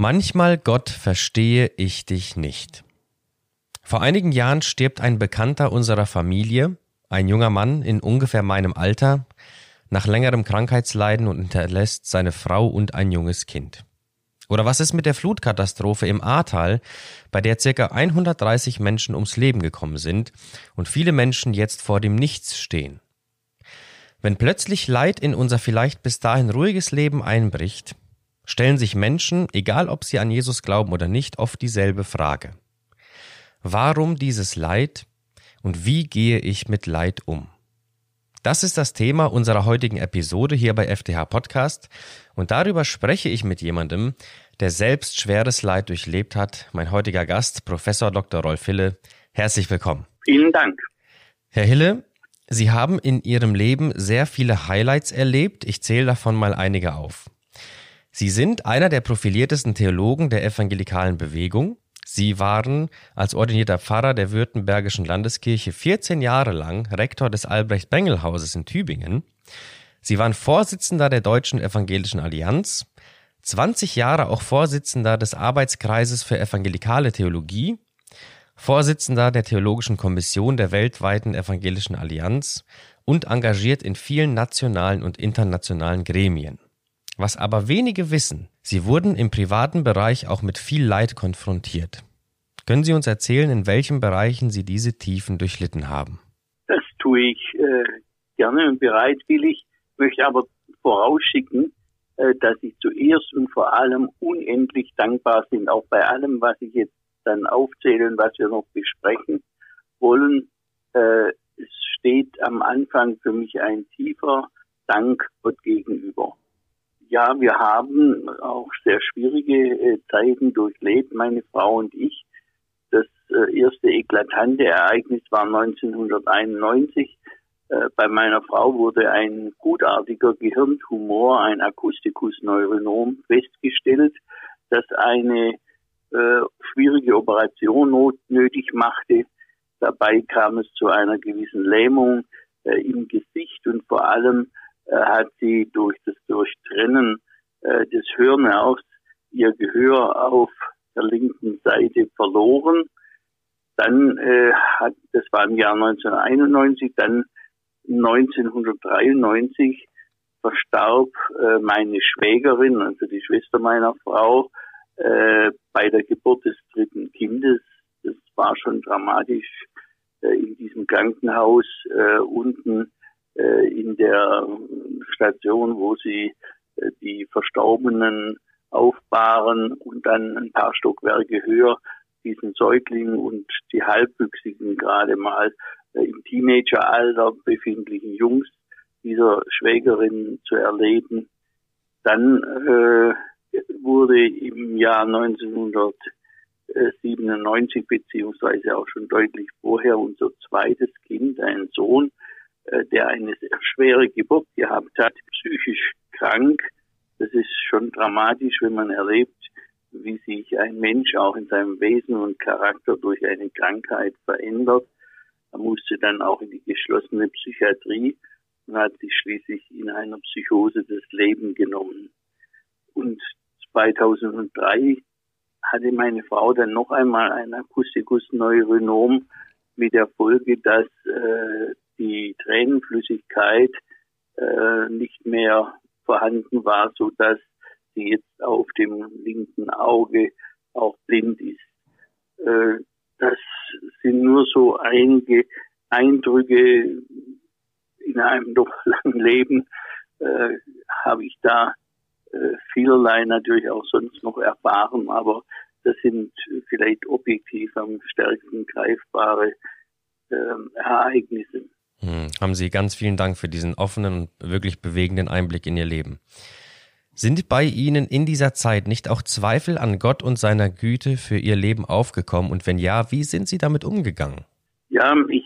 Manchmal, Gott, verstehe ich dich nicht. Vor einigen Jahren stirbt ein Bekannter unserer Familie, ein junger Mann in ungefähr meinem Alter, nach längerem Krankheitsleiden und hinterlässt seine Frau und ein junges Kind. Oder was ist mit der Flutkatastrophe im Ahrtal, bei der ca. 130 Menschen ums Leben gekommen sind und viele Menschen jetzt vor dem Nichts stehen? Wenn plötzlich Leid in unser vielleicht bis dahin ruhiges Leben einbricht, stellen sich Menschen, egal ob sie an Jesus glauben oder nicht, oft dieselbe Frage. Warum dieses Leid und wie gehe ich mit Leid um? Das ist das Thema unserer heutigen Episode hier bei FTH Podcast und darüber spreche ich mit jemandem, der selbst schweres Leid durchlebt hat. Mein heutiger Gast, Professor Dr. Rolf Hille. Herzlich willkommen. Vielen Dank. Herr Hille, Sie haben in Ihrem Leben sehr viele Highlights erlebt. Ich zähle davon mal einige auf. Sie sind einer der profiliertesten Theologen der evangelikalen Bewegung. Sie waren als ordinierter Pfarrer der Württembergischen Landeskirche 14 Jahre lang Rektor des Albrecht-Bengel-Hauses in Tübingen. Sie waren Vorsitzender der Deutschen Evangelischen Allianz, 20 Jahre auch Vorsitzender des Arbeitskreises für evangelikale Theologie, Vorsitzender der Theologischen Kommission der weltweiten Evangelischen Allianz und engagiert in vielen nationalen und internationalen Gremien. Was aber wenige wissen, sie wurden im privaten Bereich auch mit viel Leid konfrontiert. Können Sie uns erzählen, in welchen Bereichen Sie diese Tiefen durchlitten haben? Das tue ich äh, gerne und bereitwillig, möchte aber vorausschicken, äh, dass ich zuerst und vor allem unendlich dankbar bin, auch bei allem, was ich jetzt dann aufzähle und was wir noch besprechen wollen. Äh, es steht am Anfang für mich ein tiefer Dank Gott gegenüber. Ja, wir haben auch sehr schwierige äh, Zeiten durchlebt, meine Frau und ich. Das äh, erste eklatante Ereignis war 1991. Äh, bei meiner Frau wurde ein gutartiger Gehirntumor, ein Akustikus Neuronom, festgestellt, das eine schwierige Operation not nötig machte. Dabei kam es zu einer gewissen Lähmung äh, im Gesicht und vor allem hat sie durch das Durchtrennen äh, des Hörnervs ihr Gehör auf der linken Seite verloren. Dann äh, hat, das war im Jahr 1991, dann 1993 verstarb äh, meine Schwägerin, also die Schwester meiner Frau, äh, bei der Geburt des dritten Kindes. Das war schon dramatisch äh, in diesem Krankenhaus äh, unten äh, in der Station, wo sie äh, die Verstorbenen aufbahren und dann ein paar Stockwerke höher diesen Säugling und die Halbwüchsigen gerade mal äh, im Teenageralter befindlichen Jungs dieser Schwägerin zu erleben. Dann äh, wurde im Jahr 1997 beziehungsweise auch schon deutlich vorher unser zweites Kind, ein Sohn, äh, der eine sehr schwere Geburt gehabt hat, psychisch krank. Das ist schon dramatisch, wenn man erlebt, wie sich ein Mensch auch in seinem Wesen und Charakter durch eine Krankheit verändert. Er musste dann auch in die geschlossene Psychiatrie und hat sich schließlich in einer Psychose das Leben genommen. Und 2003 hatte meine Frau dann noch einmal ein Akustikus Neuronom mit der Folge, dass äh, die Tränenflüssigkeit äh, nicht mehr vorhanden war, so dass sie jetzt auf dem linken Auge auch blind ist. Äh, das sind nur so einige Eindrücke in einem doch langen Leben, äh, habe ich da äh, vielerlei natürlich auch sonst noch erfahren, aber das sind vielleicht objektiv am stärksten greifbare äh, Ereignisse. Haben Sie ganz vielen Dank für diesen offenen und wirklich bewegenden Einblick in Ihr Leben. Sind bei Ihnen in dieser Zeit nicht auch Zweifel an Gott und seiner Güte für Ihr Leben aufgekommen? Und wenn ja, wie sind Sie damit umgegangen? Ja, ich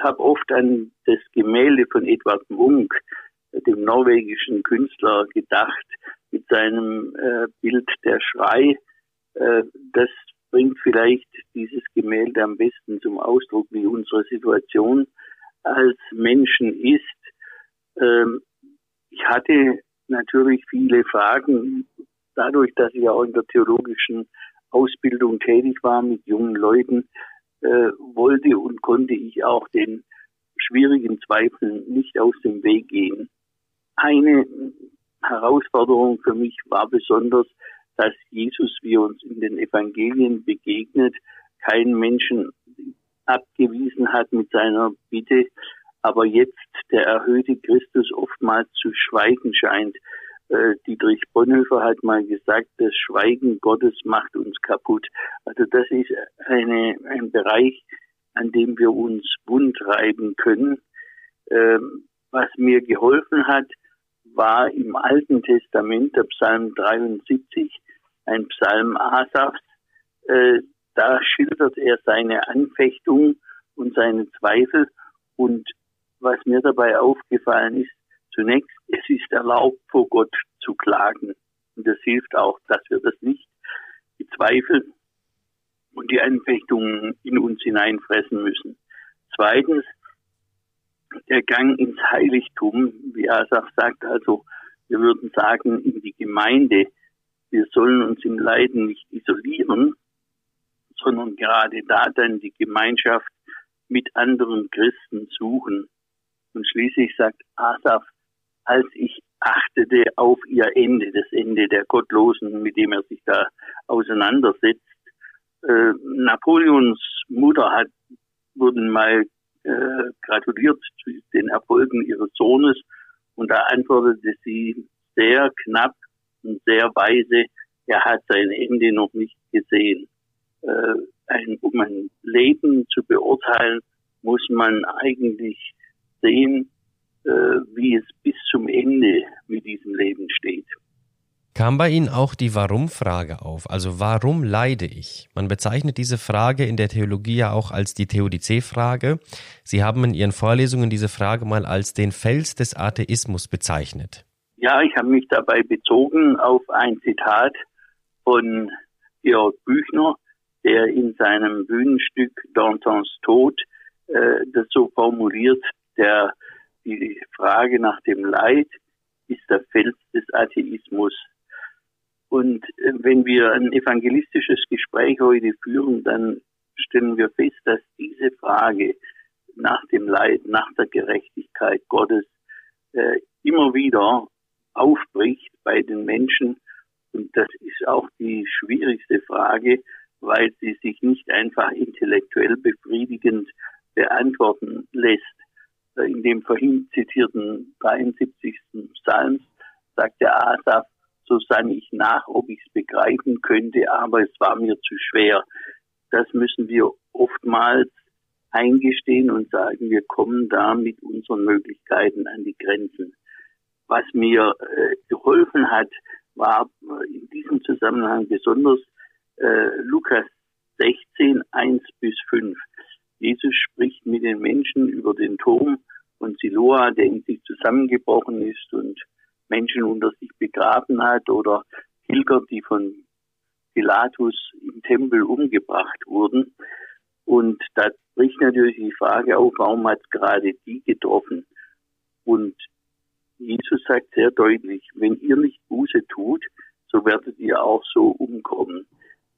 habe oft an das Gemälde von Edward Munk, dem norwegischen Künstler, gedacht, mit seinem äh, Bild Der Schrei. Äh, das bringt vielleicht dieses Gemälde am besten zum Ausdruck, wie unsere Situation als Menschen ist. Ähm, ich hatte natürlich viele Fragen dadurch, dass ich auch in der theologischen Ausbildung tätig war mit jungen Leuten, äh, wollte und konnte ich auch den schwierigen Zweifeln nicht aus dem Weg gehen. Eine Herausforderung für mich war besonders, dass Jesus, wie uns in den Evangelien begegnet, keinen Menschen abgewiesen hat mit seiner Bitte, aber jetzt der erhöhte Christus oftmals zu schweigen scheint. Äh, Dietrich Bonhoeffer hat mal gesagt, das Schweigen Gottes macht uns kaputt. Also das ist eine, ein Bereich, an dem wir uns wund reiben können. Ähm, was mir geholfen hat, war im Alten Testament der Psalm 73, ein Psalm Asafs. Äh, da schildert er seine Anfechtung und seine Zweifel. Und was mir dabei aufgefallen ist, zunächst, es ist erlaubt, vor Gott zu klagen. Und das hilft auch, dass wir das nicht, die Zweifel und die Anfechtungen in uns hineinfressen müssen. Zweitens, der Gang ins Heiligtum, wie Asaf sagt, also wir würden sagen, in die Gemeinde. Wir sollen uns im Leiden nicht isolieren, sondern gerade da dann die Gemeinschaft mit anderen Christen suchen. Und schließlich sagt Asaf, als ich achtete auf ihr Ende, das Ende der Gottlosen, mit dem er sich da auseinandersetzt. Äh, Napoleons Mutter hat, wurden mal äh, gratuliert zu den Erfolgen ihres Sohnes und da antwortete sie sehr knapp und sehr weise, er hat sein Ende noch nicht gesehen. Äh, ein, um ein Leben zu beurteilen, muss man eigentlich sehen, äh, wie es bis zum Ende mit diesem Leben steht. Kam bei Ihnen auch die Warum-Frage auf? Also warum leide ich? Man bezeichnet diese Frage in der Theologie ja auch als die Theodizee-Frage. Sie haben in Ihren Vorlesungen diese Frage mal als den Fels des Atheismus bezeichnet. Ja, ich habe mich dabei bezogen auf ein Zitat von Georg Büchner, der in seinem Bühnenstück Dantons Tod äh, das so formuliert, der die Frage nach dem Leid ist der Fels des Atheismus. Und äh, wenn wir ein evangelistisches Gespräch heute führen, dann stellen wir fest, dass diese Frage nach dem Leid, nach der Gerechtigkeit Gottes äh, immer wieder aufbricht bei den Menschen. Und das ist auch die schwierigste Frage, weil sie sich nicht einfach intellektuell befriedigend beantworten lässt. In dem vorhin zitierten 73. Psalms sagt der Asaf, so sann ich nach, ob ich es begreifen könnte, aber es war mir zu schwer. Das müssen wir oftmals eingestehen und sagen, wir kommen da mit unseren Möglichkeiten an die Grenzen. Was mir äh, geholfen hat, war äh, in diesem Zusammenhang besonders äh, Lukas 16, 1 bis 5. Jesus spricht mit den Menschen über den Turm von Siloa, der in sich zusammengebrochen ist und Menschen unter sich begraben hat oder Pilger, die von Pilatus im Tempel umgebracht wurden. Und da bricht natürlich die Frage auf, warum hat gerade die getroffen? Und Jesus sagt sehr deutlich, wenn ihr nicht Buße tut, so werdet ihr auch so umkommen.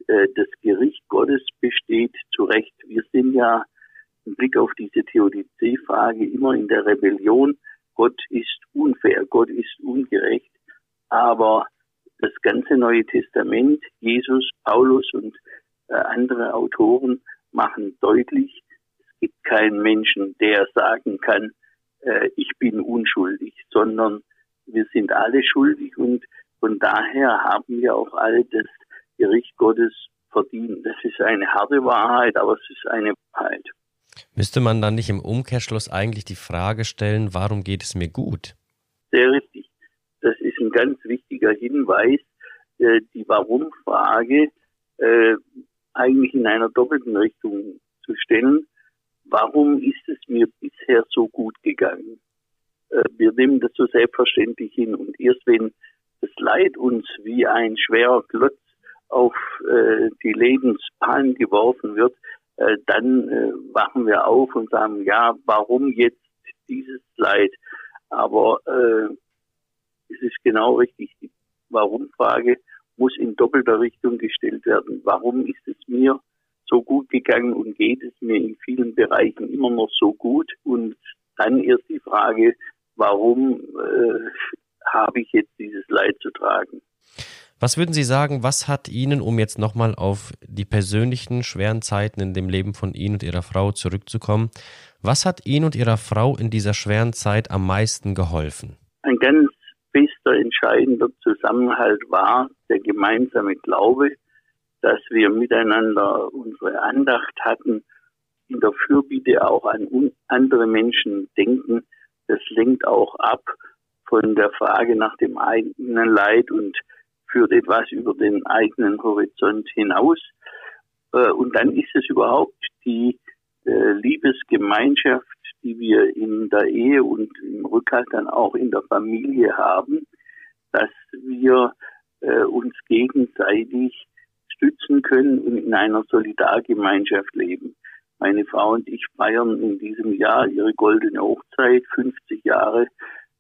Äh, das Gericht Gottes besteht zu Recht. Wir sind ja im Blick auf diese Theodizee-Frage immer in der Rebellion. Gott ist unfair, Gott ist ungerecht. Aber das ganze Neue Testament, Jesus, Paulus und äh, andere Autoren machen deutlich, es gibt keinen Menschen, der sagen kann, äh, ich bin unschuldig, sondern wir sind alle schuldig und von daher haben wir auch alle das Gericht Gottes verdient. Das ist eine harte Wahrheit, aber es ist eine Wahrheit. Müsste man dann nicht im Umkehrschluss eigentlich die Frage stellen, warum geht es mir gut? Sehr richtig. Das ist ein ganz wichtiger Hinweis, äh, die Warum-Frage äh, eigentlich in einer doppelten Richtung zu stellen. Warum ist es mir bisher so gut gegangen? Äh, wir nehmen das so selbstverständlich hin und erst wenn das Leid uns wie ein schwerer Klotz auf äh, die Lebensbahn geworfen wird, äh, dann äh, wachen wir auf und sagen, ja, warum jetzt dieses Leid? Aber äh, es ist genau richtig die Warum-Frage muss in doppelter Richtung gestellt werden. Warum ist es mir so gut gegangen und geht es mir in vielen Bereichen immer noch so gut? Und dann erst die Frage, warum äh, habe ich jetzt dieses Leid zu tragen? Was würden Sie sagen, was hat Ihnen, um jetzt nochmal auf die persönlichen schweren Zeiten in dem Leben von Ihnen und Ihrer Frau zurückzukommen, was hat Ihnen und Ihrer Frau in dieser schweren Zeit am meisten geholfen? Ein ganz fester, entscheidender Zusammenhalt war der gemeinsame Glaube, dass wir miteinander unsere Andacht hatten, in der Fürbitte auch an andere Menschen denken. Das lenkt auch ab von der Frage nach dem eigenen Leid und führt etwas über den eigenen Horizont hinaus. Äh, und dann ist es überhaupt die äh, Liebesgemeinschaft, die wir in der Ehe und im Rückhalt dann auch in der Familie haben, dass wir äh, uns gegenseitig stützen können und in einer Solidargemeinschaft leben. Meine Frau und ich feiern in diesem Jahr ihre goldene Hochzeit, 50 Jahre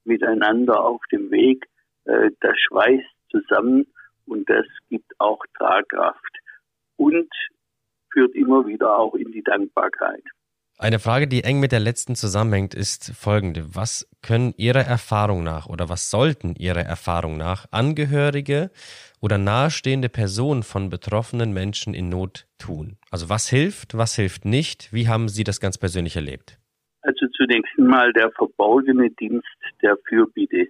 miteinander auf dem Weg. Das schweißt zusammen und das gibt auch Tragkraft und führt immer wieder auch in die Dankbarkeit. Eine Frage, die eng mit der letzten zusammenhängt, ist folgende. Was können Ihrer Erfahrung nach oder was sollten Ihrer Erfahrung nach Angehörige oder nahestehende Personen von betroffenen Menschen in Not tun? Also was hilft, was hilft nicht? Wie haben Sie das ganz persönlich erlebt? Also zunächst einmal der verborgene Dienst der Fürbitte,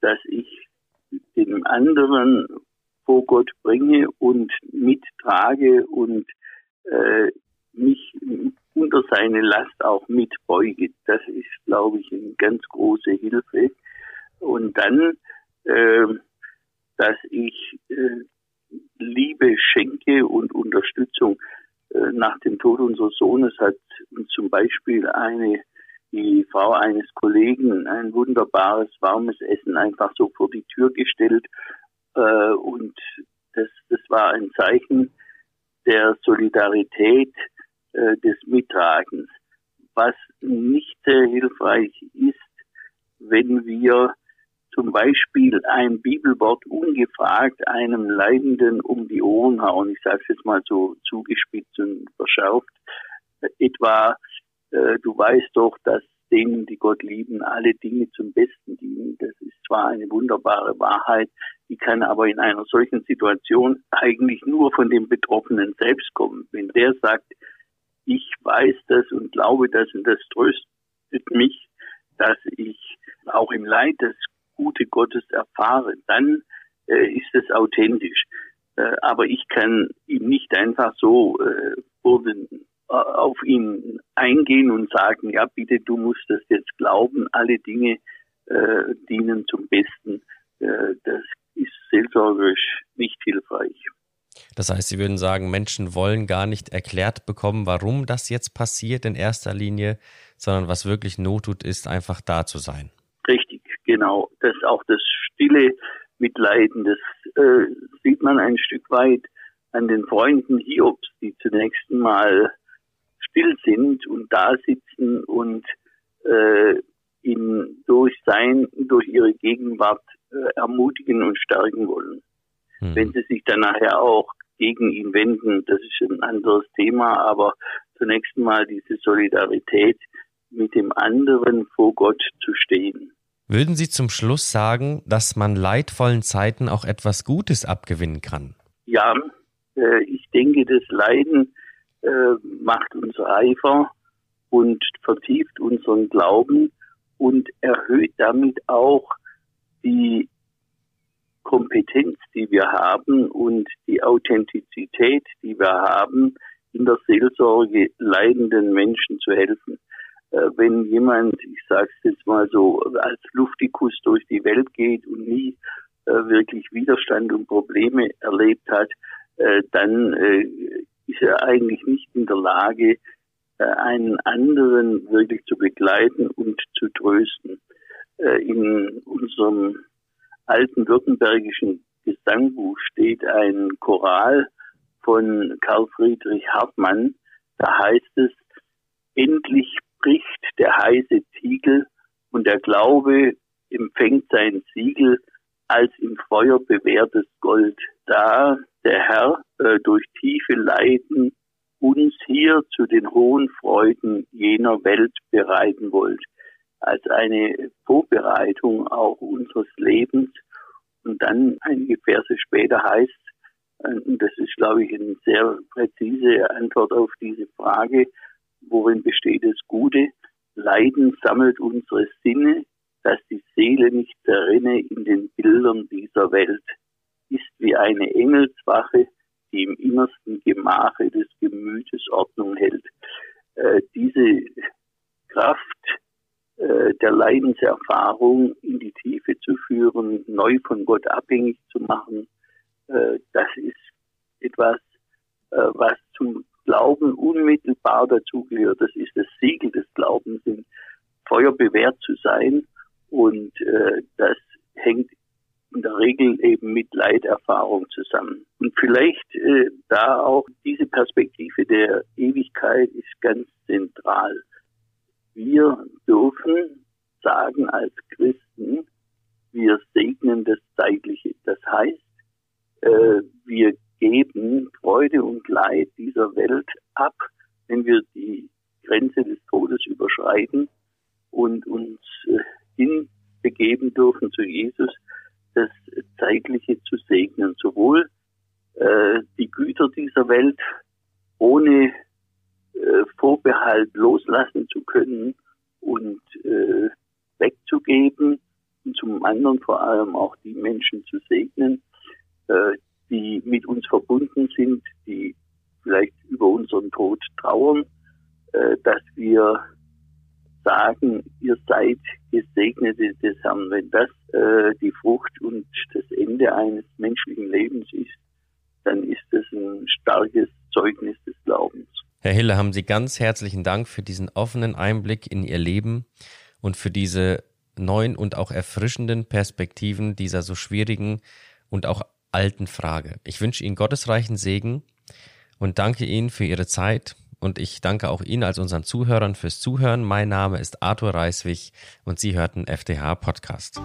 dass ich den anderen vor Gott bringe und mittrage und äh, mich unter seine Last auch mitbeuge. Das ist, glaube ich, eine ganz große Hilfe. Und dann, äh, dass ich äh, Liebe schenke und Unterstützung. Äh, nach dem Tod unseres Sohnes hat zum Beispiel eine die Frau eines Kollegen ein wunderbares, warmes Essen einfach so vor die Tür gestellt. Äh, und das, das war ein Zeichen der Solidarität, äh, des Mittragens. Was nicht sehr hilfreich ist, wenn wir zum Beispiel ein Bibelwort ungefragt einem Leidenden um die Ohren hauen, ich sage es jetzt mal so zugespitzt und verschärft, etwa äh, du weißt doch, dass denen, die Gott lieben, alle Dinge zum Besten dienen. Das ist zwar eine wunderbare Wahrheit, die kann aber in einer solchen Situation eigentlich nur von dem Betroffenen selbst kommen. Wenn der sagt, ich weiß das und glaube das und das tröstet mich, dass ich auch im Leid das Gute Gottes erfahre, dann äh, ist es authentisch. Äh, aber ich kann ihm nicht einfach so äh, vor den äh, auf ihn eingehen und sagen, ja bitte, du musst das jetzt glauben, alle Dinge äh, dienen zum Besten. Äh, das ist seelsorgerisch nicht hilfreich. Das heißt, Sie würden sagen, Menschen wollen gar nicht erklärt bekommen, warum das jetzt passiert in erster Linie, sondern was wirklich Not tut, ist einfach da zu sein. Richtig, genau. Das auch das stille Mitleiden, das äh, sieht man ein Stück weit an den Freunden Hiobs, die zunächst mal still sind und da sitzen und äh, ihn durch sein, durch ihre Gegenwart äh, ermutigen und stärken wollen. Hm. Wenn sie sich dann nachher auch gegen ihn wenden, das ist ein anderes Thema, aber zunächst mal diese Solidarität mit dem anderen vor Gott zu stehen. Würden Sie zum Schluss sagen, dass man leidvollen Zeiten auch etwas Gutes abgewinnen kann? Ja, äh, ich denke, das Leiden äh, macht uns reifer und vertieft unseren Glauben und erhöht damit auch die Kompetenz, die wir haben und die Authentizität, die wir haben, in der Seelsorge leidenden Menschen zu helfen. Äh, wenn jemand, ich sage es jetzt mal so, als Luftikus durch die Welt geht und nie äh, wirklich Widerstand und Probleme erlebt hat, äh, dann äh, ist er eigentlich nicht in der Lage, äh, einen anderen wirklich zu begleiten und zu trösten. Äh, in unserem alten württembergischen Gesangbuch steht ein Choral von Karl Friedrich Hartmann. Da heißt es, endlich bricht der heiße Tiegel und der Glaube empfängt sein Siegel, als im Feuer bewährtes Gold, da der Herr äh, durch tiefe Leiden uns hier zu den hohen Freuden jener Welt bereiten wollt, als eine Vorbereitung auch unseres Lebens. Und dann einige Verse später heißt, äh, und das ist, glaube ich, eine sehr präzise Antwort auf diese Frage, worin besteht das Gute? Leiden sammelt unsere Sinne, Seele nicht zerrinne in den Bildern dieser Welt, ist wie eine Engelswache, die im innersten Gemache des Gemütes Ordnung hält. Äh, diese Kraft äh, der Leidenserfahrung in die Tiefe zu führen, neu von Gott abhängig zu machen, äh, das ist etwas, äh, was zum Glauben unmittelbar dazugehört. Das ist das Siegel des Glaubens, im Feuer bewährt zu sein. Und äh, das hängt in der Regel eben mit Leiterfahrung zusammen. Und vielleicht äh, da auch diese Perspektive der Ewigkeit ist ganz zentral. Wir dürfen sagen als Christen, wir segnen das Zeitliche. Das heißt, äh, wir geben Freude und Leid dieser Welt ab, wenn wir die Grenze des Todes überschreiten und uns äh, hinbegeben dürfen zu Jesus, das Zeitliche zu segnen, sowohl äh, die Güter dieser Welt ohne äh, Vorbehalt loslassen zu können und äh, wegzugeben und zum anderen vor allem auch die Menschen zu segnen, äh, die mit uns verbunden sind, die vielleicht über unseren Tod trauern, äh, dass wir sagen, ihr seid Gesegnete. Wenn das äh, die Frucht und das Ende eines menschlichen Lebens ist, dann ist das ein starkes Zeugnis des Glaubens. Herr Hille, haben Sie ganz herzlichen Dank für diesen offenen Einblick in Ihr Leben und für diese neuen und auch erfrischenden Perspektiven dieser so schwierigen und auch alten Frage. Ich wünsche Ihnen gottesreichen Segen und danke Ihnen für Ihre Zeit und ich danke auch Ihnen als unseren Zuhörern fürs Zuhören. Mein Name ist Arthur Reiswig und Sie hörten FDH Podcast.